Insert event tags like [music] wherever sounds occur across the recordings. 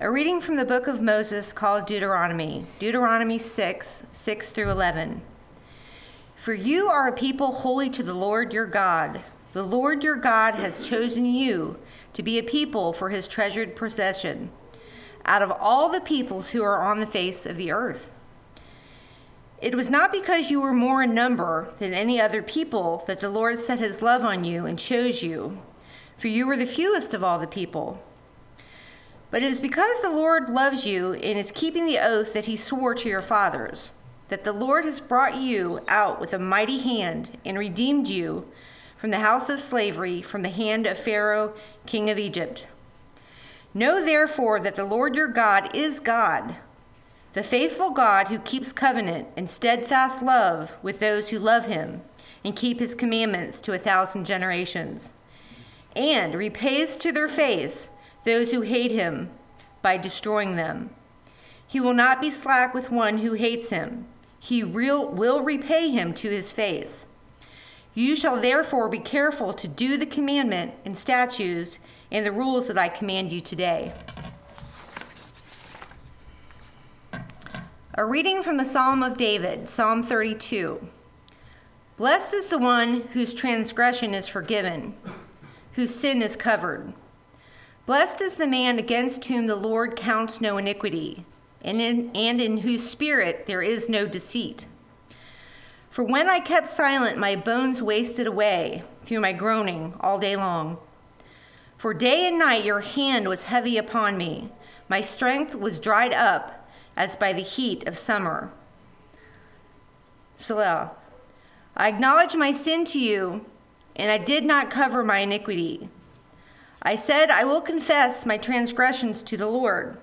A reading from the book of Moses called Deuteronomy, Deuteronomy 6 6 through 11. For you are a people holy to the Lord your God. The Lord your God has chosen you to be a people for his treasured possession out of all the peoples who are on the face of the earth. It was not because you were more in number than any other people that the Lord set his love on you and chose you, for you were the fewest of all the people. But it is because the Lord loves you and is keeping the oath that he swore to your fathers, that the Lord has brought you out with a mighty hand and redeemed you from the house of slavery, from the hand of Pharaoh, king of Egypt. Know therefore that the Lord your God is God, the faithful God who keeps covenant and steadfast love with those who love him and keep his commandments to a thousand generations, and repays to their face those who hate him by destroying them. He will not be slack with one who hates him. He real, will repay him to his face. You shall therefore be careful to do the commandment and statutes and the rules that I command you today. A reading from the Psalm of David, Psalm 32. Blessed is the one whose transgression is forgiven, whose sin is covered. Blessed is the man against whom the Lord counts no iniquity, and in, and in whose spirit there is no deceit. For when I kept silent, my bones wasted away through my groaning all day long. For day and night your hand was heavy upon me, my strength was dried up as by the heat of summer. Selah. I acknowledge my sin to you, and I did not cover my iniquity. I said, I will confess my transgressions to the Lord,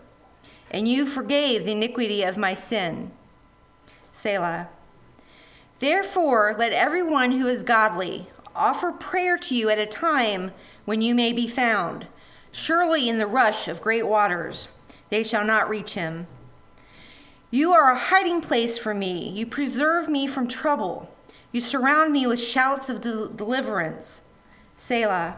and you forgave the iniquity of my sin. Selah. Therefore, let everyone who is godly offer prayer to you at a time when you may be found. Surely in the rush of great waters, they shall not reach him. You are a hiding place for me. You preserve me from trouble. You surround me with shouts of de- deliverance. Selah.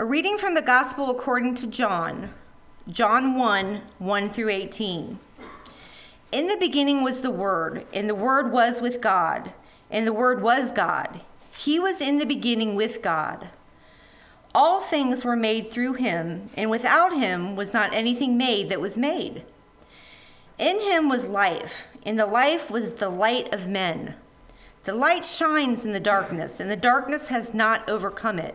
A reading from the Gospel according to John, John 1 1 through 18. In the beginning was the Word, and the Word was with God, and the Word was God. He was in the beginning with God. All things were made through him, and without him was not anything made that was made. In him was life, and the life was the light of men. The light shines in the darkness, and the darkness has not overcome it.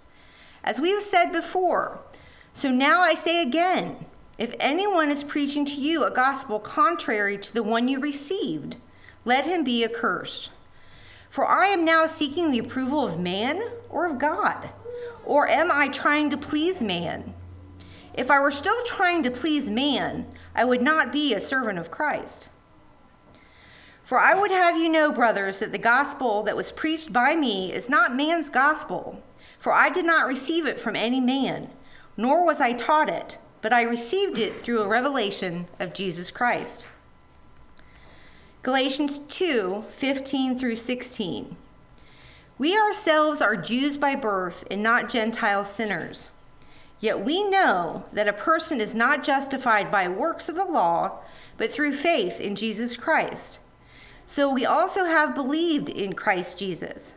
As we have said before, so now I say again if anyone is preaching to you a gospel contrary to the one you received, let him be accursed. For I am now seeking the approval of man or of God? Or am I trying to please man? If I were still trying to please man, I would not be a servant of Christ. For I would have you know, brothers, that the gospel that was preached by me is not man's gospel, for I did not receive it from any man, nor was I taught it, but I received it through a revelation of Jesus Christ. Galatians 2 15 through 16. We ourselves are Jews by birth and not Gentile sinners. Yet we know that a person is not justified by works of the law, but through faith in Jesus Christ. So we also have believed in Christ Jesus.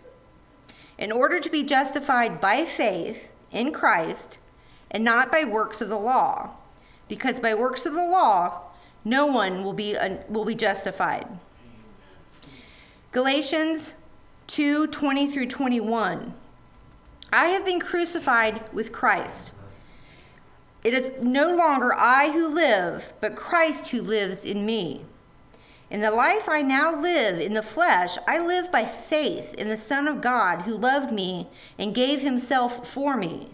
In order to be justified by faith in Christ and not by works of the law, because by works of the law, no one will be, uh, will be justified. Galatians 2 20 through 21. I have been crucified with Christ. It is no longer I who live, but Christ who lives in me. In the life I now live in the flesh, I live by faith in the Son of God who loved me and gave himself for me.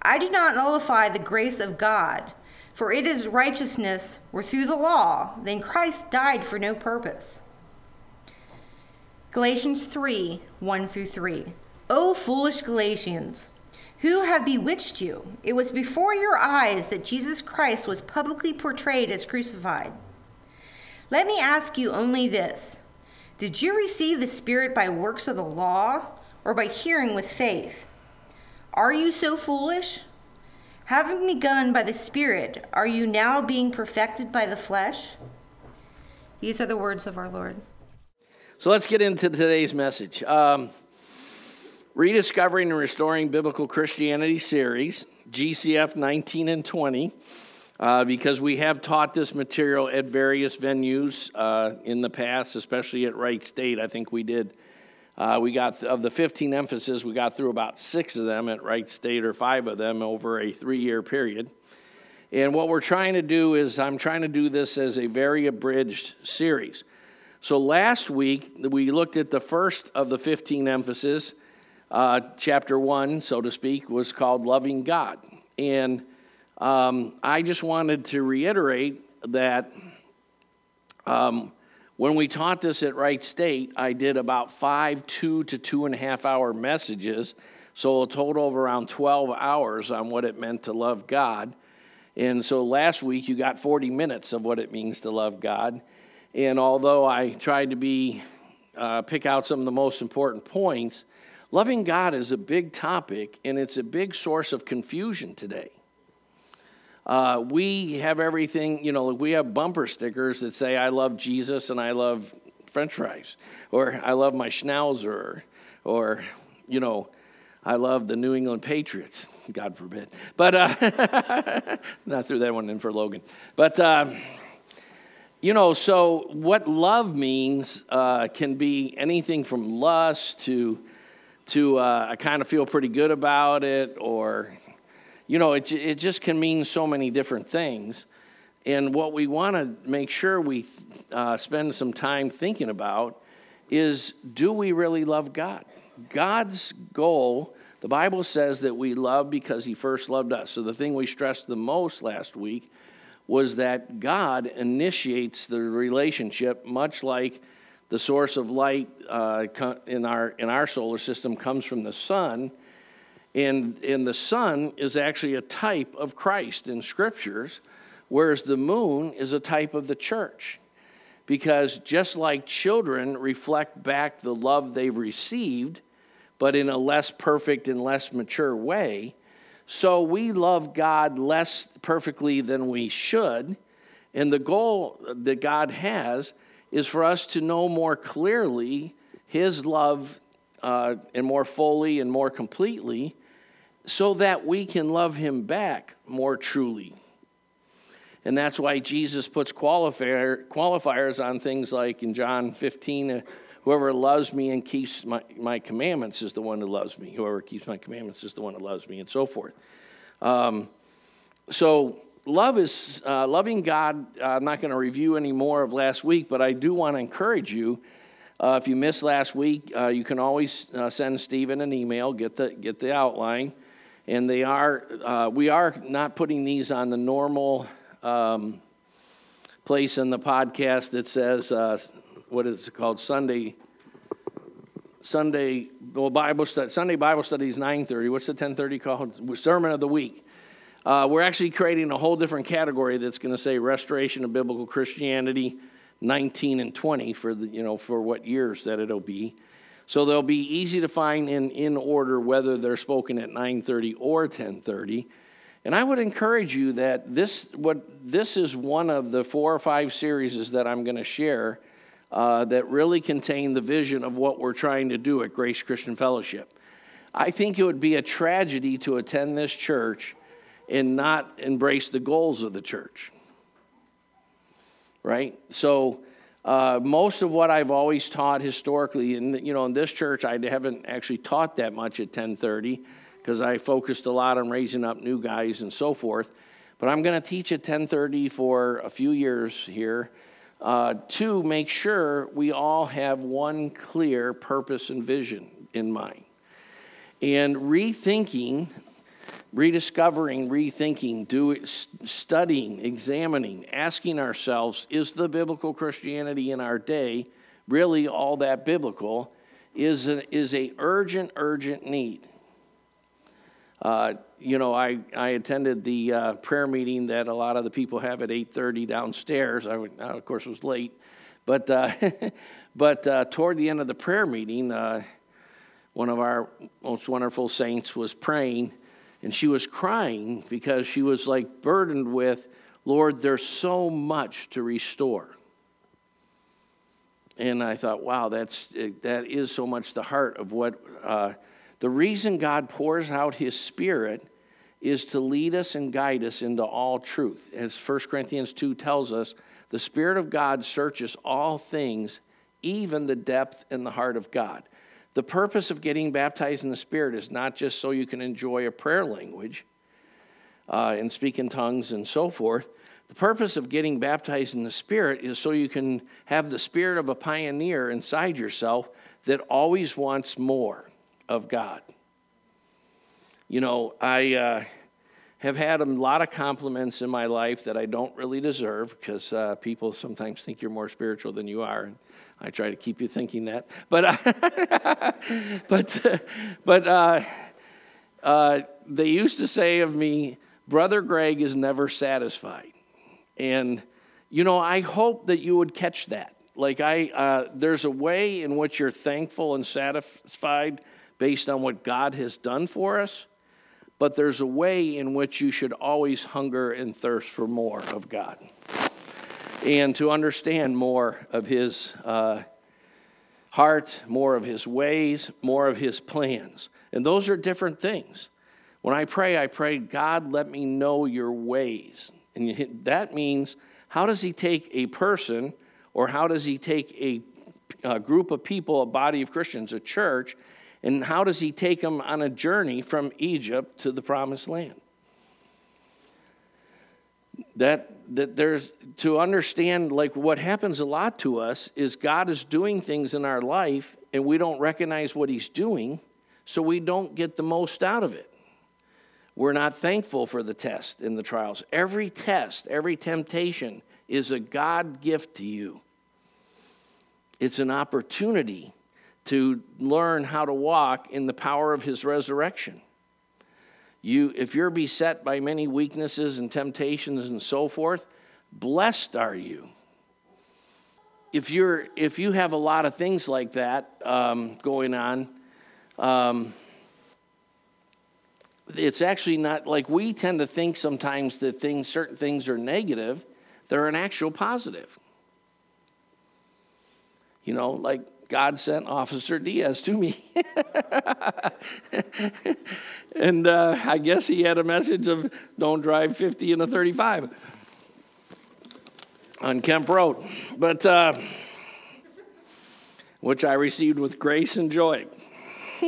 I do not nullify the grace of God, for it is righteousness were through the law, then Christ died for no purpose. Galatians 3 1 through 3. O foolish Galatians! Who have bewitched you? It was before your eyes that Jesus Christ was publicly portrayed as crucified. Let me ask you only this Did you receive the Spirit by works of the law or by hearing with faith? Are you so foolish? Having begun by the Spirit, are you now being perfected by the flesh? These are the words of our Lord. So let's get into today's message. Um, Rediscovering and Restoring Biblical Christianity series, GCF 19 and 20, uh, because we have taught this material at various venues uh, in the past, especially at Wright State. I think we did. Uh, we got of the 15 emphases, we got through about six of them at Wright State, or five of them over a three-year period. And what we're trying to do is, I'm trying to do this as a very abridged series. So last week we looked at the first of the 15 emphases uh, chapter one, so to speak, was called Loving God. And um, I just wanted to reiterate that um, when we taught this at Wright State, I did about five two to two and a half hour messages, so a total of around 12 hours on what it meant to love God. And so last week you got 40 minutes of what it means to love God. And although I tried to be uh, pick out some of the most important points, Loving God is a big topic, and it's a big source of confusion today. Uh, we have everything, you know, we have bumper stickers that say, I love Jesus and I love french fries, or I love my schnauzer, or, you know, I love the New England Patriots, God forbid. But, uh, [laughs] not threw that one in for Logan. But, uh, you know, so what love means uh, can be anything from lust to to uh, I kind of feel pretty good about it, or, you know, it, it just can mean so many different things. And what we want to make sure we uh, spend some time thinking about is do we really love God? God's goal, the Bible says that we love because He first loved us. So the thing we stressed the most last week was that God initiates the relationship, much like the source of light uh, in, our, in our solar system comes from the sun. And, and the sun is actually a type of Christ in scriptures, whereas the moon is a type of the church. Because just like children reflect back the love they've received, but in a less perfect and less mature way, So we love God less perfectly than we should. And the goal that God has is for us to know more clearly His love uh, and more fully and more completely so that we can love Him back more truly. And that's why Jesus puts qualifier, qualifiers on things like in John 15, uh, whoever loves me and keeps my, my commandments is the one who loves me. Whoever keeps my commandments is the one who loves me, and so forth. Um, so, love is uh, loving God. Uh, I'm not going to review any more of last week, but I do want to encourage you. Uh, if you missed last week, uh, you can always uh, send Stephen an email, get the, get the outline. And they are, uh, we are not putting these on the normal um, place in the podcast that says, uh, what is it called? Sunday, Sunday well, Bible study. Sunday Bible study is 9:30. What's the 10:30 called? Sermon of the week. Uh, we're actually creating a whole different category that's going to say restoration of biblical Christianity, 19 and 20 for the you know for what years that it'll be. So they'll be easy to find in in order whether they're spoken at 9:30 or 10:30. And I would encourage you that this, what, this is one of the four or five series that I'm going to share uh, that really contain the vision of what we're trying to do at Grace Christian Fellowship. I think it would be a tragedy to attend this church and not embrace the goals of the church. Right? So, uh, most of what I've always taught historically, and you know, in this church, I haven't actually taught that much at 1030 because I focused a lot on raising up new guys and so forth. But I'm going to teach at 10:30 for a few years here uh, to make sure we all have one clear purpose and vision in mind, and rethinking, rediscovering, rethinking, do studying, examining, asking ourselves: Is the biblical Christianity in our day really all that biblical? Is a, is a urgent, urgent need. Uh, you know, I, I attended the uh, prayer meeting that a lot of the people have at 8:30 downstairs. I, would, I of course, was late, but uh, [laughs] but uh, toward the end of the prayer meeting, uh, one of our most wonderful saints was praying, and she was crying because she was like burdened with, Lord, there's so much to restore. And I thought, wow, that's that is so much the heart of what uh, the reason God pours out his spirit is to lead us and guide us into all truth. As 1 Corinthians 2 tells us, the Spirit of God searches all things, even the depth and the heart of God. The purpose of getting baptized in the Spirit is not just so you can enjoy a prayer language uh, and speak in tongues and so forth. The purpose of getting baptized in the Spirit is so you can have the spirit of a pioneer inside yourself that always wants more of God. You know, I uh, have had a lot of compliments in my life that I don't really deserve because uh, people sometimes think you're more spiritual than you are. I try to keep you thinking that. But, [laughs] uh, but, but uh, uh, they used to say of me, Brother Greg is never satisfied. And, you know, I hope that you would catch that. Like, I, uh, there's a way in which you're thankful and satisfied based on what God has done for us, but there's a way in which you should always hunger and thirst for more of God and to understand more of His uh, heart, more of His ways, more of His plans. And those are different things. When I pray, I pray, God, let me know your ways. And that means, how does He take a person or how does He take a, a group of people, a body of Christians, a church, and how does he take them on a journey from Egypt to the promised land? That, that there's to understand like what happens a lot to us is God is doing things in our life and we don't recognize what he's doing, so we don't get the most out of it. We're not thankful for the test and the trials. Every test, every temptation is a God gift to you. It's an opportunity to learn how to walk in the power of his resurrection. You, if you're beset by many weaknesses and temptations and so forth, blessed are you. If, you're, if you have a lot of things like that um, going on, um, it's actually not like we tend to think sometimes that things, certain things are negative, they're an actual positive. You know, like God sent Officer Diaz to me. [laughs] and uh, I guess he had a message of don't drive 50 in a 35 on Kemp Road. But, uh, which I received with grace and joy. [laughs]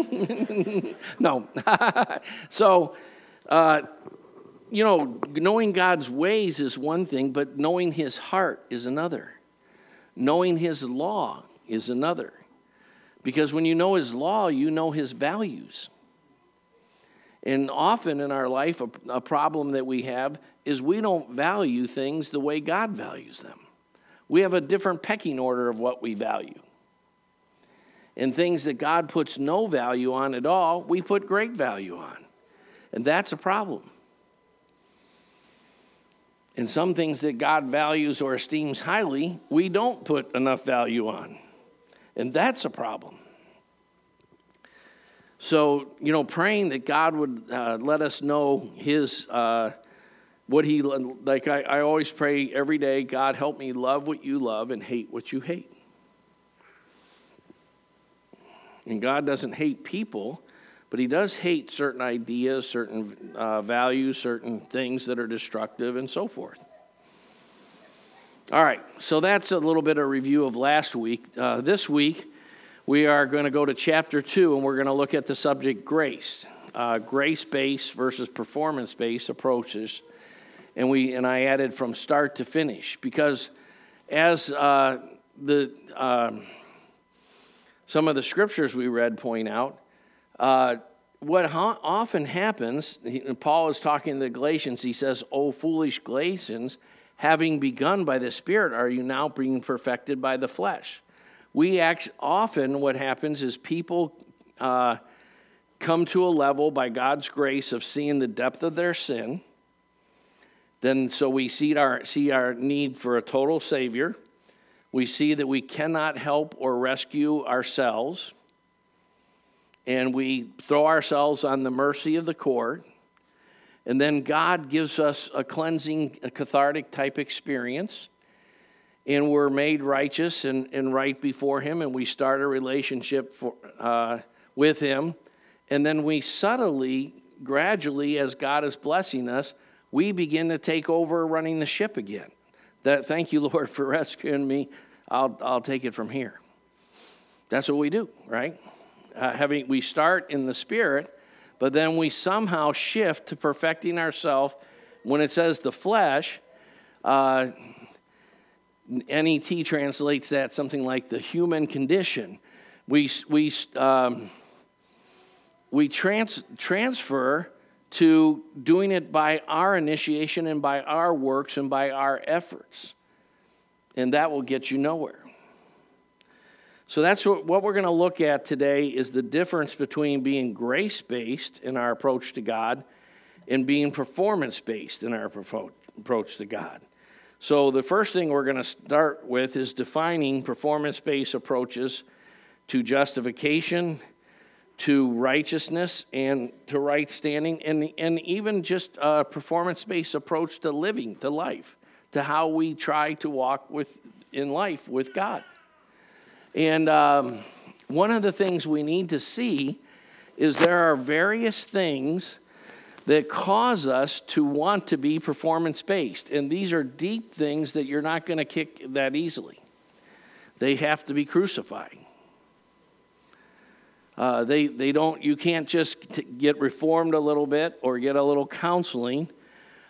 no. [laughs] so, uh, you know, knowing God's ways is one thing, but knowing his heart is another. Knowing his law is another. Because when you know his law, you know his values. And often in our life, a, a, problem that we have is we don't value things the way God values them. We have a different pecking order of what we value. And things that God puts no value on at all, we put great value on. And that's a problem. And some things that God values or esteems highly, we don't put enough value on. And that's a problem. So, you know, praying that God would uh, let us know His, uh, what He, like I, I always pray every day God, help me love what you love and hate what you hate. And God doesn't hate people, but He does hate certain ideas, certain uh, values, certain things that are destructive, and so forth. All right, so that's a little bit of review of last week. Uh, this week, we are going to go to chapter 2 and we're going to look at the subject grace uh, grace based versus performance based approaches and we and i added from start to finish because as uh, the uh, some of the scriptures we read point out uh, what ha- often happens paul is talking to the galatians he says oh foolish galatians having begun by the spirit are you now being perfected by the flesh we act often what happens is people uh, come to a level by God's grace of seeing the depth of their sin. Then, so we see our, see our need for a total Savior. We see that we cannot help or rescue ourselves. And we throw ourselves on the mercy of the court. And then God gives us a cleansing, a cathartic type experience and we're made righteous and, and right before Him, and we start a relationship for, uh, with Him. And then we subtly, gradually, as God is blessing us, we begin to take over running the ship again. That thank you, Lord, for [laughs] rescuing me. I'll, I'll take it from here. That's what we do, right? Uh, having we start in the spirit, but then we somehow shift to perfecting ourselves. When it says the flesh, uh, NET translates that something like the human condition. We, we, um, we trans, transfer to doing it by our initiation and by our works and by our efforts. And that will get you nowhere. So that's what, what we're going to look at today is the difference between being grace based in our approach to God and being performance based in our approach to God. So, the first thing we're going to start with is defining performance based approaches to justification, to righteousness, and to right standing, and, and even just a performance based approach to living, to life, to how we try to walk with, in life with God. And um, one of the things we need to see is there are various things that cause us to want to be performance based. And these are deep things that you're not going to kick that easily. They have to be crucified. Uh, they, they don't, you can't just t- get reformed a little bit or get a little counseling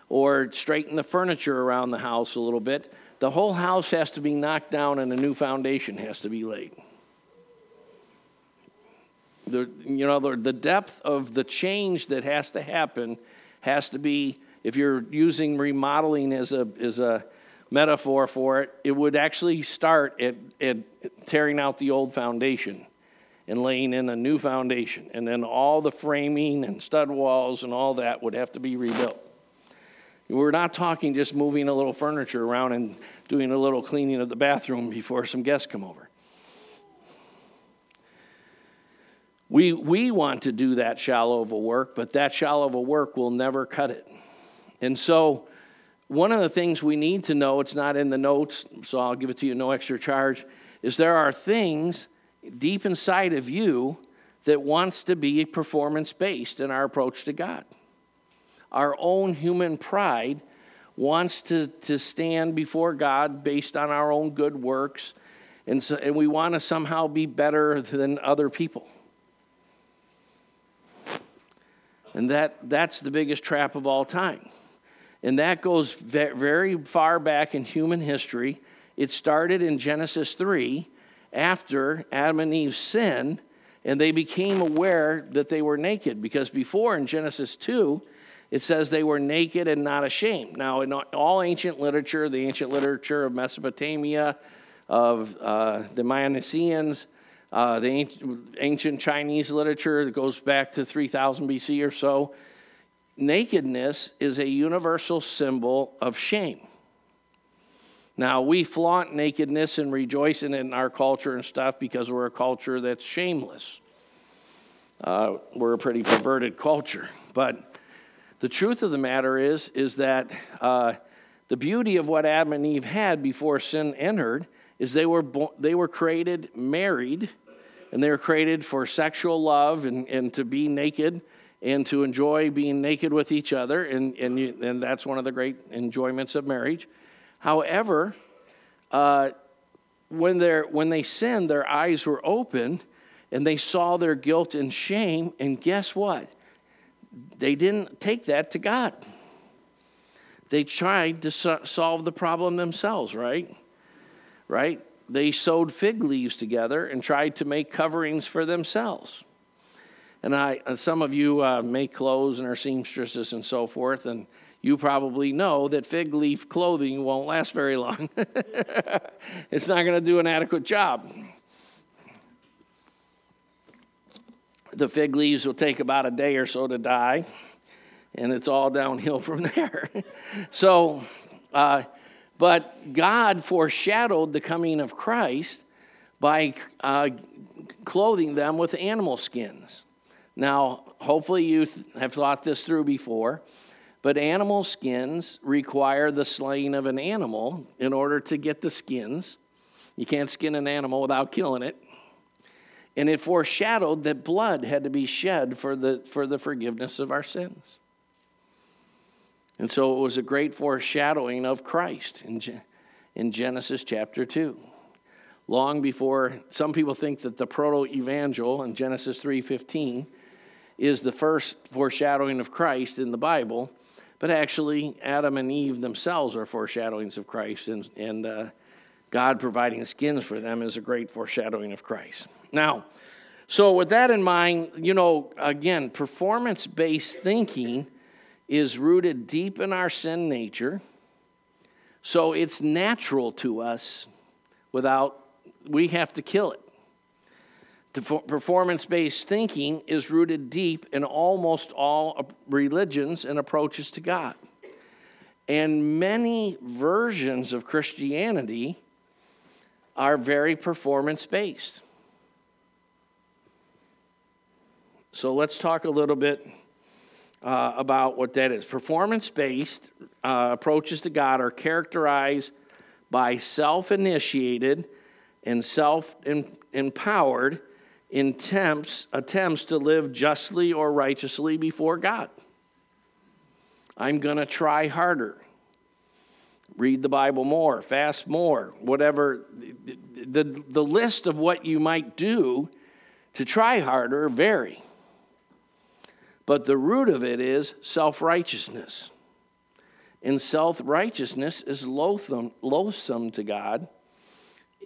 or straighten the furniture around the house a little bit. The whole house has to be knocked down and a new foundation has to be laid. The, you know, the, the depth of the change that has to happen has to be, if you're using remodeling as a, as a metaphor for it, it would actually start at, at tearing out the old foundation and laying in a new foundation. And then all the framing and stud walls and all that would have to be rebuilt. We're not talking just moving a little furniture around and doing a little cleaning of the bathroom before some guests come over. We, we want to do that shallow of a work, but that shallow of a work will never cut it. And so, one of the things we need to know, it's not in the notes, so I'll give it to you no extra charge, is there are things deep inside of you that wants to be performance based in our approach to God. Our own human pride wants to, to stand before God based on our own good works, and, so, and we want to somehow be better than other people. And that, that's the biggest trap of all time. And that goes very far back in human history. It started in Genesis 3 after Adam and Eve sinned, and they became aware that they were naked. Because before in Genesis 2, it says they were naked and not ashamed. Now, in all ancient literature, the ancient literature of Mesopotamia, of uh, the Mycenaeans, uh, the ancient Chinese literature that goes back to 3000 BC or so, nakedness is a universal symbol of shame. Now, we flaunt nakedness and rejoice in it in our culture and stuff because we're a culture that's shameless. Uh, we're a pretty perverted culture. But the truth of the matter is, is that uh, the beauty of what Adam and Eve had before sin entered is they were, bo- they were created married and they were created for sexual love and, and to be naked and to enjoy being naked with each other. And, and, you, and that's one of the great enjoyments of marriage. However, uh, when, they're, when they sinned, their eyes were open and they saw their guilt and shame. And guess what? They didn't take that to God. They tried to so- solve the problem themselves, right? Right? they sewed fig leaves together and tried to make coverings for themselves. And I, some of you uh, make clothes and are seamstresses and so forth, and you probably know that fig leaf clothing won't last very long. [laughs] it's not going to do an adequate job. The fig leaves will take about a day or so to die, and it's all downhill from [laughs] there. so, uh, but God foreshadowed the coming of Christ by uh, clothing them with animal skins. Now, hopefully, you th- have thought this through before, but animal skins require the slaying of an animal in order to get the skins. You can't skin an animal without killing it. And it foreshadowed that blood had to be shed for the, for the forgiveness of our sins. And so it was a great foreshadowing of Christ in, in Genesis chapter 2. Long before some people think that the proto-evangel in Genesis 3:15 is the first foreshadowing of Christ in the Bible, but actually Adam and Eve themselves are foreshadowings of Christ, and, and uh, God providing skins for them is a great foreshadowing of Christ. Now, so with that in mind, you know, again, performance-based thinking is rooted deep in our sin nature. So it's natural to us without, we have to kill it. Performance based thinking is rooted deep in almost all religions and approaches to God. And many versions of Christianity are very performance based. So let's talk a little bit uh, about what that is. Performance based uh, approaches to God are characterized by self initiated and self empowered attempts, attempts to live justly or righteously before God. I'm going to try harder. Read the Bible more, fast more, whatever. The, the, the list of what you might do to try harder vary. But the root of it is self righteousness. And self righteousness is loathsome, loathsome to God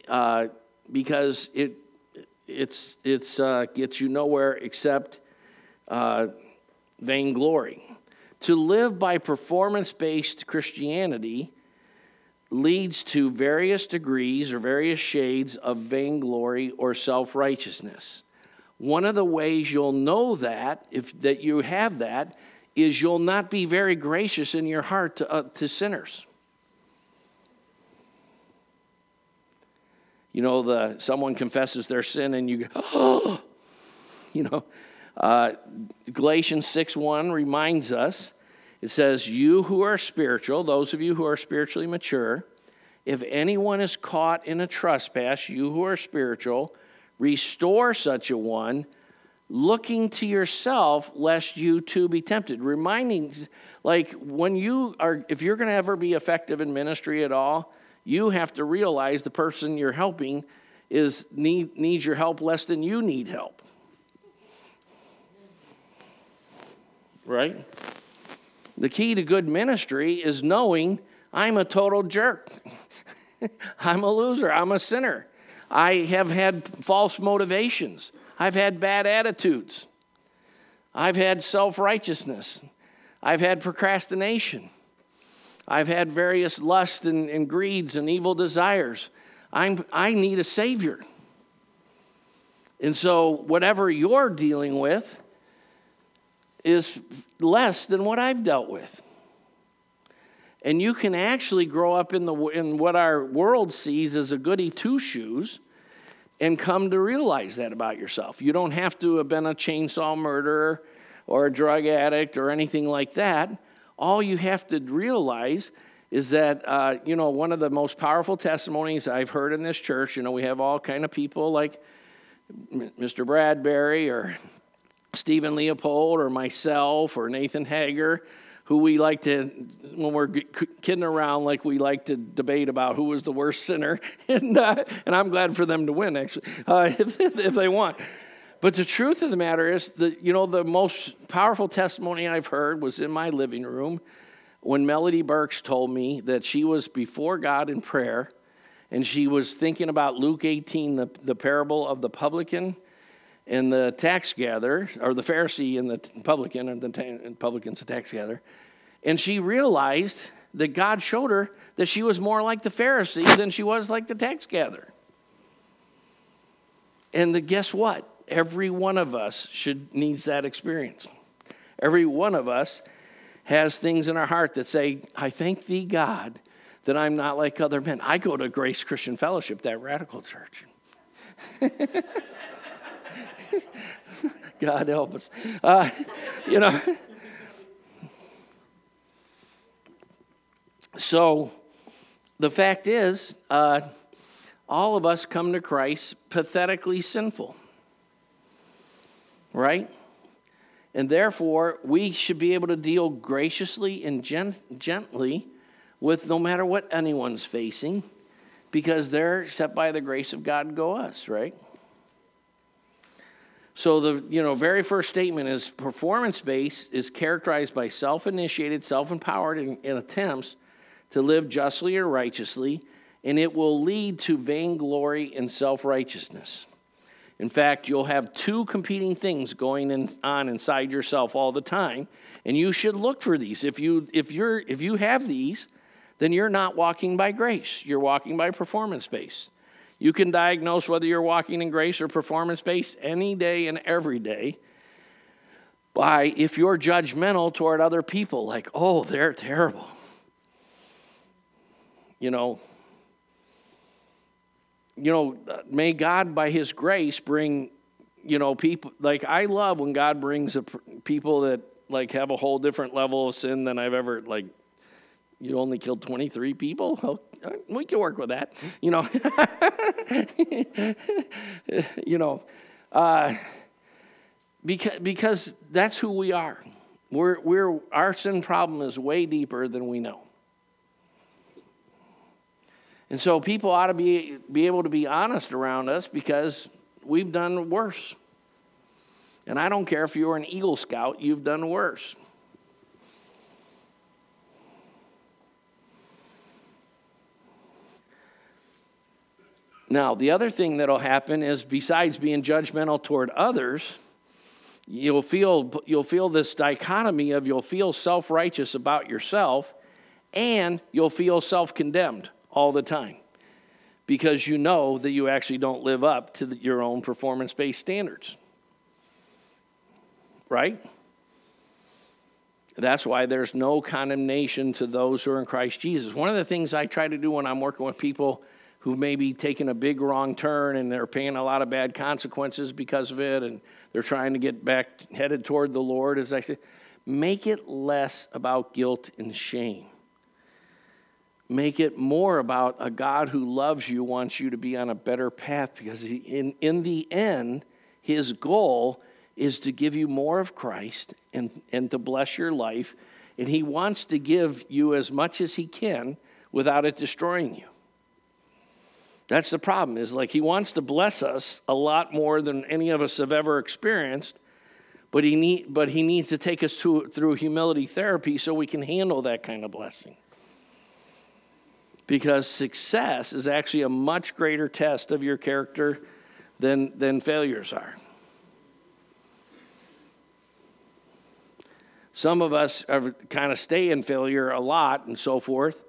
uh, because it it's, it's, uh, gets you nowhere except uh, vainglory. To live by performance based Christianity leads to various degrees or various shades of vainglory or self righteousness. One of the ways you'll know that, if that you have that, is you'll not be very gracious in your heart to, uh, to sinners. You know, the someone confesses their sin and you go, oh, you know. Uh, Galatians 6 1 reminds us it says, You who are spiritual, those of you who are spiritually mature, if anyone is caught in a trespass, you who are spiritual, restore such a one, looking to yourself lest you too be tempted. Reminding, like, when you are, if you're going to ever be effective in ministry at all, you have to realize the person you're helping is need, needs your help less than you need help. Right? The key to good ministry is knowing I'm a total jerk. [laughs] I'm a loser. I'm a sinner. I have had false motivations. I've had bad attitudes. I've had self righteousness. I've had procrastination. I've had various lusts and, and, greeds and evil desires. I'm, I need a Savior. And so, whatever you're dealing with is less than what I've dealt with. And you can actually grow up in, the, in what our world sees as a goody two shoes and come to realize that about yourself. You don't have to have been a chainsaw murderer or a drug addict or anything like that. All you have to realize is that uh, you know one of the most powerful testimonies I've heard in this church. You know we have all kind of people like Mr. Bradbury or Stephen Leopold or myself or Nathan Hager who we like to, when we're kidding around, like we like to debate about who was the worst sinner. [laughs] And, uh, and I'm glad for them to win, actually, uh, [laughs] if, if they want. But the truth of the matter is that, you know, the most powerful testimony I've heard was in my living room when Melody Burks told me that she was before God in prayer and she was thinking about Luke 18, the, the parable of the publican and the tax gatherer, or the Pharisee and the publican, and the publican's the tax gatherer. And she realized that God showed her that she was more like the Pharisee than she was like the tax gatherer. And the, guess what? Every one of us should needs that experience. Every one of us has things in our heart that say, I thank thee, God, that I'm not like other men. I go to Grace Christian Fellowship, that radical church. [laughs] [laughs] God help us. Uh, you know. So the fact is, uh, all of us come to Christ pathetically sinful. Right? And therefore, we should be able to deal graciously and gent- gently with no matter what anyone's facing because they're set by the grace of God go us, right? So the you know very first statement is performance based is characterized by self-initiated, self-empowered in, in attempts to live justly or righteously, and it will lead to vainglory and self-righteousness. In fact, you'll have two competing things going in, on inside yourself all the time, and you should look for these. If you if you're if you have these, then you're not walking by grace. You're walking by performance base. You can diagnose whether you're walking in grace or performance based any day and every day by if you're judgmental toward other people, like, oh, they're terrible. You know, you know, may God, by His grace, bring, you know, people. Like I love when God brings a, people that like have a whole different level of sin than I've ever like. You only killed twenty three people. [laughs] Oh, We can work with that. You know, [laughs] you know, uh, because because that's who we are. We're we're our sin problem is way deeper than we know. And so people ought to be, be able to be honest around us because we've done worse. And I don't care if you're an Eagle Scout, you've done worse. Now, the other thing that'll happen is besides being judgmental toward others, you'll feel, you'll feel this dichotomy of you'll feel self righteous about yourself and you'll feel self condemned all the time because you know that you actually don't live up to the, your own performance based standards. Right? That's why there's no condemnation to those who are in Christ Jesus. One of the things I try to do when I'm working with people who may be taking a big wrong turn and they're paying a lot of bad consequences because of it and they're trying to get back headed toward the Lord, as I said, make it less about guilt and shame. Make it more about a God who loves you, wants you to be on a better path because he, in, in the end, his goal is to give you more of Christ and, and to bless your life. And he wants to give you as much as he can without it destroying you. That's the problem, is like he wants to bless us a lot more than any of us have ever experienced, but he, need, but he needs to take us to, through humility therapy so we can handle that kind of blessing. Because success is actually a much greater test of your character than, than failures are. Some of us are, kind of stay in failure a lot and so forth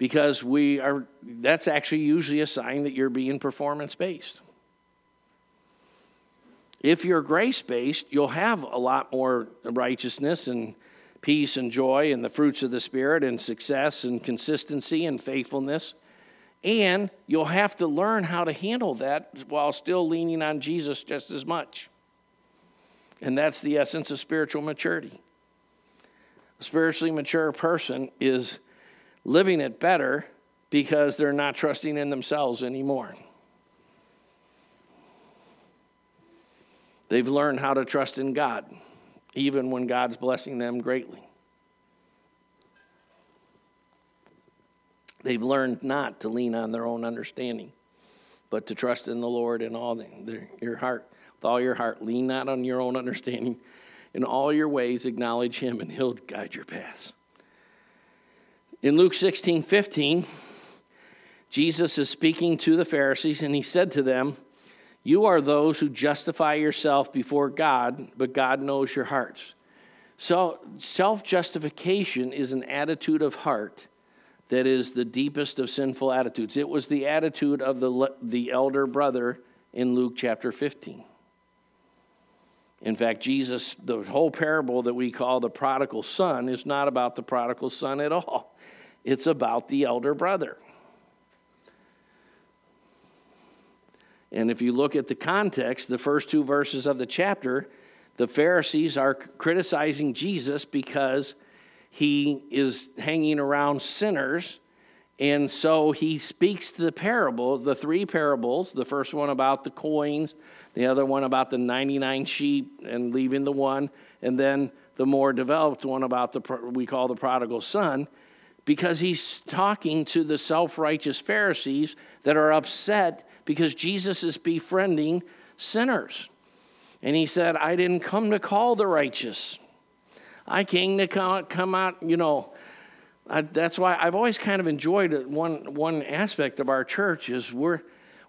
because we are that's actually usually a sign that you're being performance based. If you're grace based, you'll have a lot more righteousness and peace and joy and the fruits of the Spirit and success and consistency and faithfulness. And you'll have to learn how to handle that while still leaning on Jesus just as much. And that's the essence of spiritual maturity. A spiritually mature person is living it better because they're not trusting in themselves anymore. They've learned how to trust in God, even when God's blessing them greatly. They've learned not to lean on their own understanding, but to trust in the Lord in all the, your heart, with all your heart. Lean not on your own [laughs] understanding. In all your ways, acknowledge Him, and He'll guide your paths. In Luke 16 15, Jesus is speaking to the Pharisees, and he said to them, You are those who justify yourself before God, but God knows your hearts. So, self justification is an attitude of heart that is the deepest of sinful attitudes. It was the attitude of the, the elder brother in Luke chapter 15. In fact, Jesus, the whole parable that we call the prodigal son, is not about the prodigal son at all it's about the elder brother. And if you look at the context, the first two verses of the chapter, the Pharisees are criticizing Jesus because he is hanging around sinners. And so he speaks the parable, the three parables, the first one about the coins, the other one about the 99 sheep and leaving the one, and then the more developed one about the we call the prodigal son because he's talking to the self righteous Pharisees that are upset because Jesus is befriending sinners. And he said, I didn't come to call the righteous. I came to come out, you know. I, that's why I've always kind of enjoyed it. One, one aspect of our church is we're,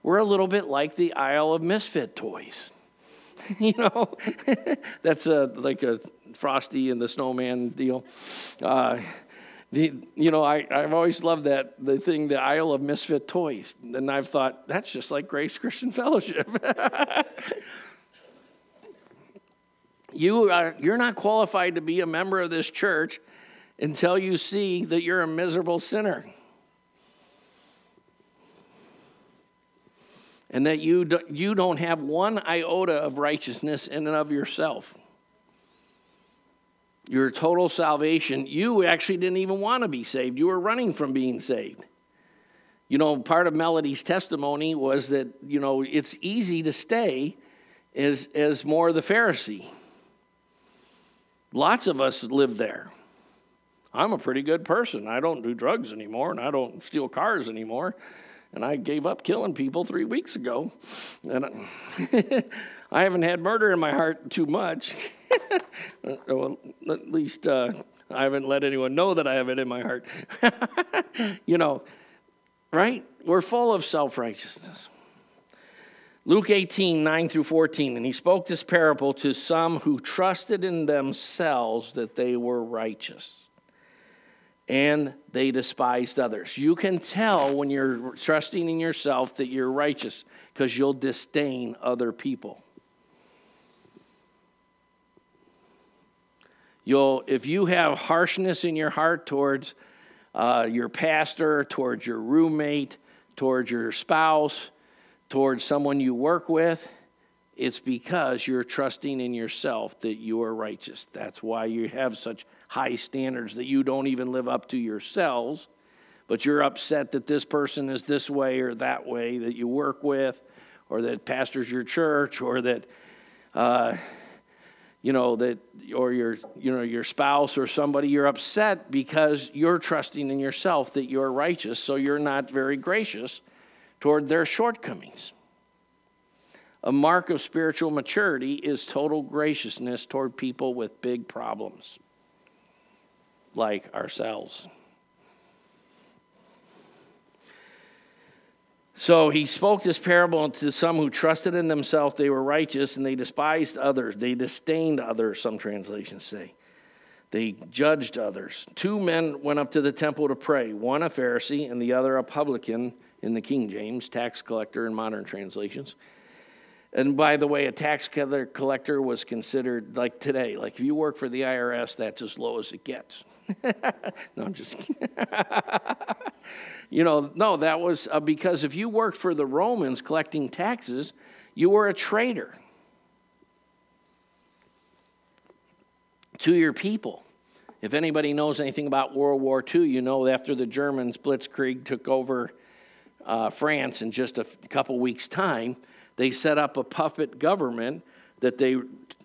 we're a little bit like the Isle of Misfit toys. [laughs] you know, [laughs] that's a, like a Frosty and the Snowman deal. Uh, the, you know, I, I've always loved that, the thing, the Isle of Misfit Toys. And I've thought, that's just like Grace Christian [laughs] Fellowship. you are, you're not qualified to be a member of this church until you see that you're a miserable sinner. And that you, do, you don't have one iota of righteousness in and of yourself your total salvation, you actually didn't even want to be saved. You were running from being saved. You know, part of Melody's testimony was that, you know, it's easy to stay as, as more the Pharisee. Lots of us live there. I'm a pretty good person. I don't do drugs anymore and I don't steal cars anymore. And I gave up killing people three weeks ago. And I [laughs] haven't had murder in my heart too much. [laughs] well, at least uh, I haven't let anyone know that I have it in my heart. [laughs] you know, right? We're full of self righteousness. Luke 18, 9 through 14, and he spoke this parable to some who trusted in themselves that they were righteous and they despised others. You can tell when you're trusting in yourself that you're righteous because you'll disdain other people. You'll, if you have harshness in your heart towards uh, your pastor, towards your roommate, towards your spouse, towards someone you work with, it's because you're trusting in yourself that you are righteous. That's why you have such high standards that you don't even live up to yourselves, but you're upset that this person is this way or that way that you work with, or that pastors your church, or that. Uh, you know that or your you know your spouse or somebody you're upset because you're trusting in yourself that you're righteous so you're not very gracious toward their shortcomings. A mark of spiritual maturity is total graciousness toward people with big problems like ourselves So he spoke this parable to some who trusted in themselves they were righteous and they despised others. They disdained others, some translations say. They judged others. Two men went up to the temple to pray, one a Pharisee and the other a publican in the King James, tax collector in modern translations. And by the way, a tax collector was considered like today, like if you work for the IRS, that's as low as it gets. [laughs] no, I'm just kidding. [laughs] You know, no, that was uh, because if you worked for the Romans collecting taxes, you were a traitor to your people. If anybody knows anything about World War II, you know after the Germans blitzkrieg took over uh, France in just a f- couple weeks' time, they set up a puppet government that they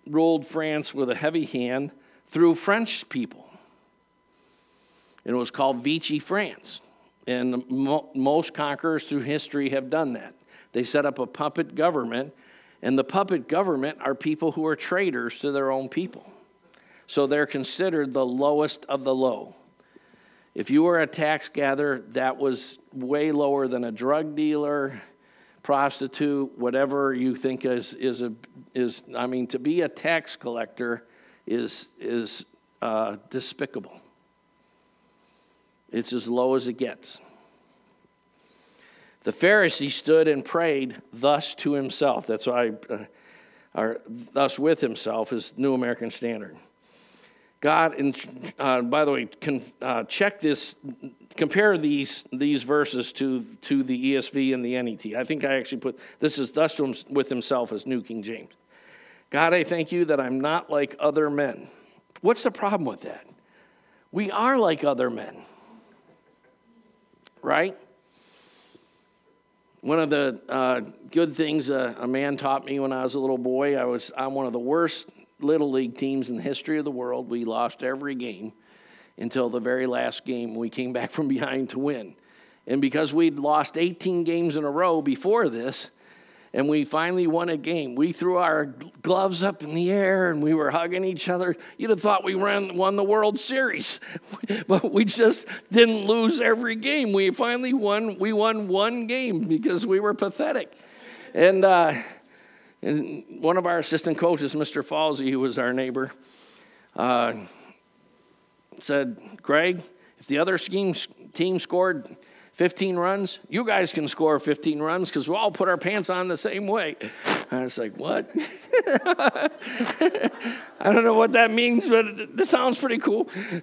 ruled France with a heavy hand through French people. And it was called Vichy France. And mo- most conquerors through history have done that. They set up a puppet government, and the puppet government are people who are traitors to their own people. So they're considered the lowest of the low. If you were a tax gatherer, that was way lower than a drug dealer, prostitute, whatever you think is, is, a, is I mean, to be a tax collector is, is uh, despicable. It's as low as it gets. The Pharisee stood and prayed thus to himself. That's why, uh, or thus with himself is New American Standard. God, and uh, by the way, can uh, check this, compare these these verses to to the ESV and the NET. I think I actually put this is thus with himself as New King James. God, I thank you that I'm not like other men. What's the problem with that? We are like other men right? One of the uh, good things a man taught me when I was a little boy, I was on one of the worst little league teams in the history of the world. We lost every game until the very last game. We came back from behind to win. And because we'd lost 18 games in a row before this, and we finally won a game. We threw our gloves up in the air and we were hugging each other. You'd have thought we ran, won the World Series, [laughs] but we just didn't lose every game. We finally won. We won one game because we were pathetic, and. Uh, and one of our assistant coaches, Mr. Falsey, who was our neighbor, uh, said, Greg, if the other team scored 15 runs? You guys can score 15 runs because we all put our pants on the same way. I was like, what? [laughs] I don't know what that means, but it sounds pretty cool. [laughs]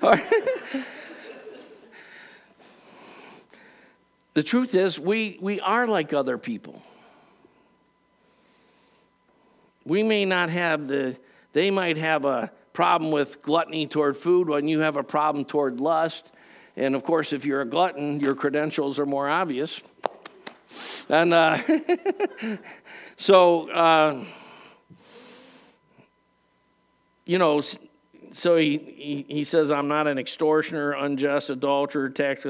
the truth is, we, we are like other people. We may not have the, they might have a problem with gluttony toward food when you have a problem toward lust and of course, if you're a glutton, your credentials are more obvious. And uh, [laughs] so, uh, you know, so he, he, he, says, I'm not an extortioner, unjust, adulterer, tax.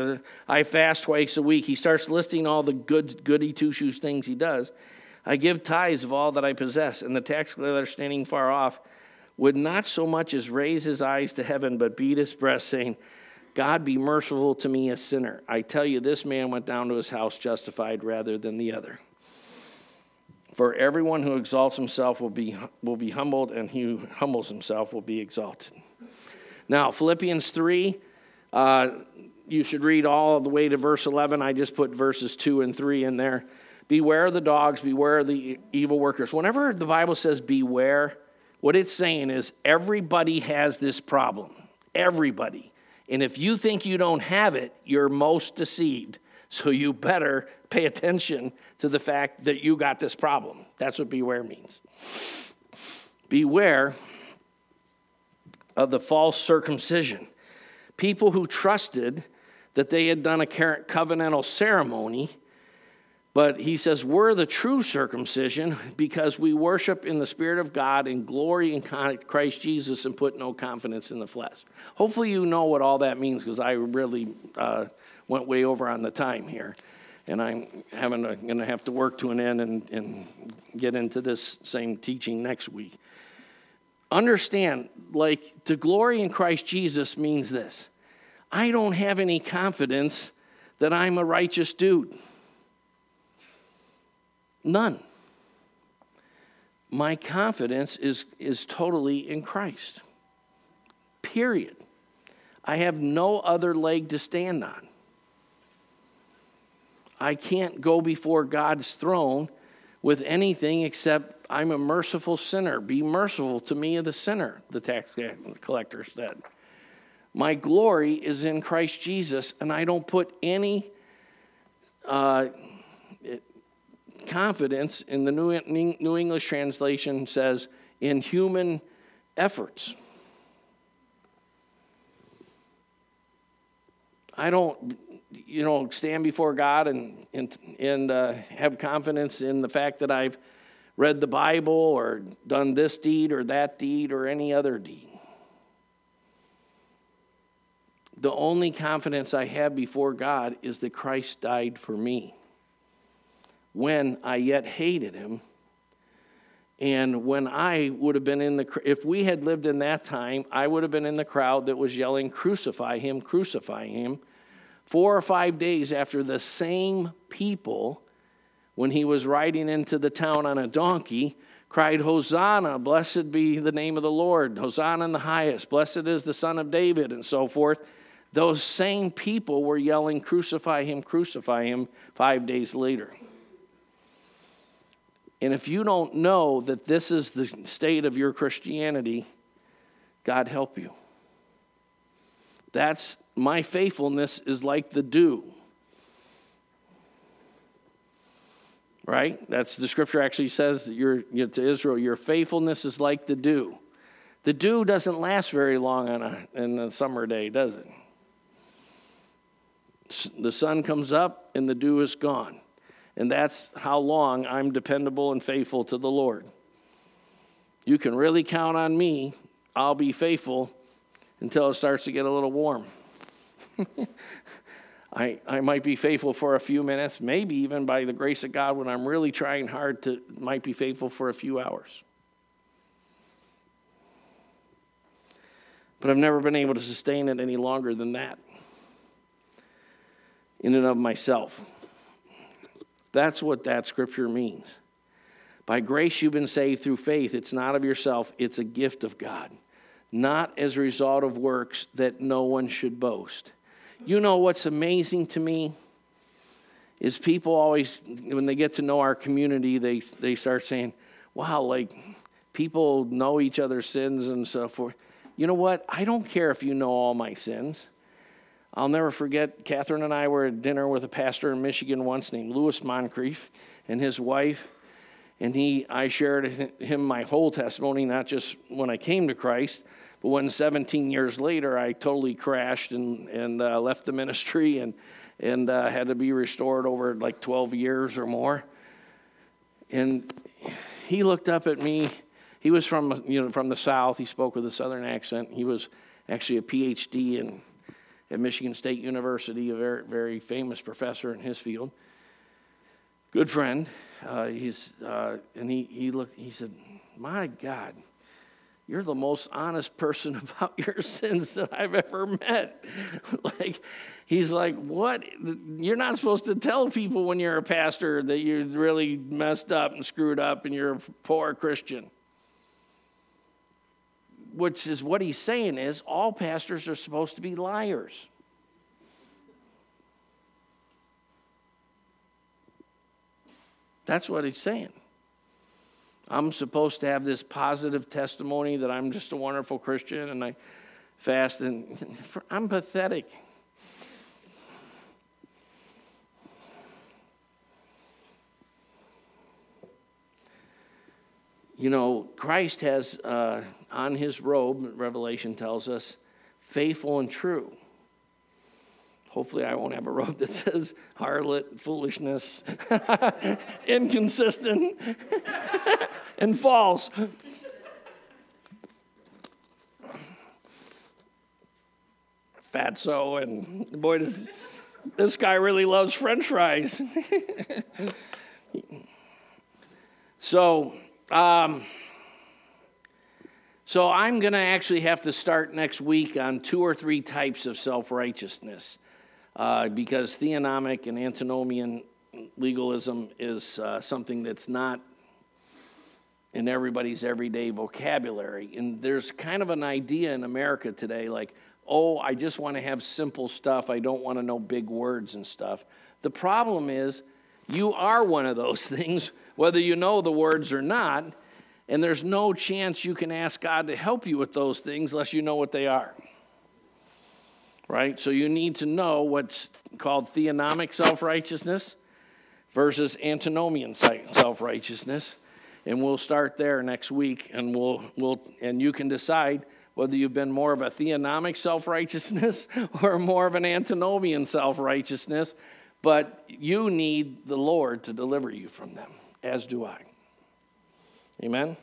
I fast twice a week. He starts listing all the good, goody two shoes things he does. I give tithes of all that I possess. And the tax collector standing far off would not so much as raise his eyes to heaven, but beat his breast, saying, God be merciful to me, a sinner. I tell you, this man went down to his house justified rather than the other. For everyone who exalts himself will be, will be humbled, and he who humbles himself will be exalted. Now, Philippians 3, uh, you should read all the way to verse 11. I just put verses 2 and 3 in there. Beware of the dogs, beware the evil workers. Whenever the Bible says beware, what it's saying is everybody has this problem. Everybody. And if you think you don't have it, you're most deceived. So you better pay attention to the fact that you got this problem. That's what beware means. Beware of the false circumcision. People who trusted that they had done a covenantal ceremony but he says, We're the true circumcision because we worship in the Spirit of God and glory in Christ Jesus and put no confidence in the flesh. Hopefully, you know what all that means because I really uh, went way over on the time here. And I'm going to have to work to an end and, and get into this same teaching next week. Understand, like, to glory in Christ Jesus means this I don't have any confidence that I'm a righteous dude. None. My confidence is, is totally in Christ. Period. I have no other leg to stand on. I can't go before God's throne with anything except I'm a merciful sinner. Be merciful to me, the sinner, the tax collector said. My glory is in Christ Jesus, and I don't put any uh, confidence in the New, English translation says, in human efforts. I don't, you know, stand before God and, and, and uh, have confidence in the fact that I've read the Bible or done this deed or that deed or any other deed. The only confidence I have before God is that Christ died for me when I yet hated him. And when I would have been in the, if we had lived in that time, I would have been in the crowd that was yelling, Crucify him, crucify him. Four or five days after the same people, when he was riding into the town on a donkey, cried, Hosanna, blessed be the name of the Lord, Hosanna in the highest, blessed is the Son of David, and so forth. Those same people were yelling, Crucify him, crucify him, five days later. And if you don't know that this is the state of your Christianity, God help you. That's my faithfulness is like the dew. Right? That's the scripture actually says that you're, you to Israel, your faithfulness is like the dew. The dew doesn't last very long on a, in a summer day, does it? The sun comes up and the dew is gone. And that's how long I'm dependable and faithful to the Lord. You can really count on me. I'll be faithful until it starts to get a little warm. [laughs] I, I might be faithful for a few minutes, maybe even by the grace of God, when I'm really trying hard to, might be faithful for a few hours. But I've never been able to sustain it any longer than that in and of myself. That's what that scripture means. By grace you've been saved through faith. It's not of yourself, it's a gift of God, not as a result of works that no one should boast. You know what's amazing to me? Is people always, when they get to know our community, they, they start saying, wow, like people know each other's sins and so forth. You know what? I don't care if you know all my sins. I'll never forget, Catherine and I were at dinner with a pastor in Michigan once named Louis Moncrief and his wife. And he, I shared him my whole testimony, not just when I came to Christ, but when 17 years later I totally crashed and, and uh, left the ministry and, and uh, had to be restored over like 12 years or more. And he looked up at me. He was from, you know, from the South. He spoke with a Southern accent. He was actually a PhD in at Michigan State University, a very, very famous professor in his field. Good friend. Uh, he's, uh, and he, he looked, he said, My God, you're the most honest person [laughs] about your sins that I've ever met. [laughs] like, he's like, What? You're not supposed to tell people when you're a pastor that you're really messed up and screwed up and you're a poor Christian which is what he's saying is all pastors are supposed to be liars. That's what he's saying. I'm supposed to have this positive testimony that I'm just a wonderful Christian and I fast and [laughs] I'm pathetic. You know, Christ has uh, on his robe, Revelation tells us, faithful and true. Hopefully, I won't have a robe that [laughs] says harlot, foolishness, [laughs] inconsistent, [laughs] and false. Fatso, and boy, does this guy really loves French fries. so, um, so I'm going to actually have to start next week on two or three types of self righteousness uh, because theonomic and antinomian legalism is uh, something that's not in everybody's everyday vocabulary. And there's kind of an idea in America today like, oh, I just want to have simple stuff. I don't want to know big words and stuff. The problem is, you are one of those [laughs] things, whether you know the words or not. And there's no chance you can ask God to help you with those things unless you know what they are. Right? So you need to know what's called theonomic self righteousness versus antinomian self righteousness. And we'll start there next week, and, we'll, we'll, and you can decide whether you've been more of a theonomic self righteousness [laughs] or more of an antinomian self righteousness. But you need the Lord to deliver you from them, as do I. Amen?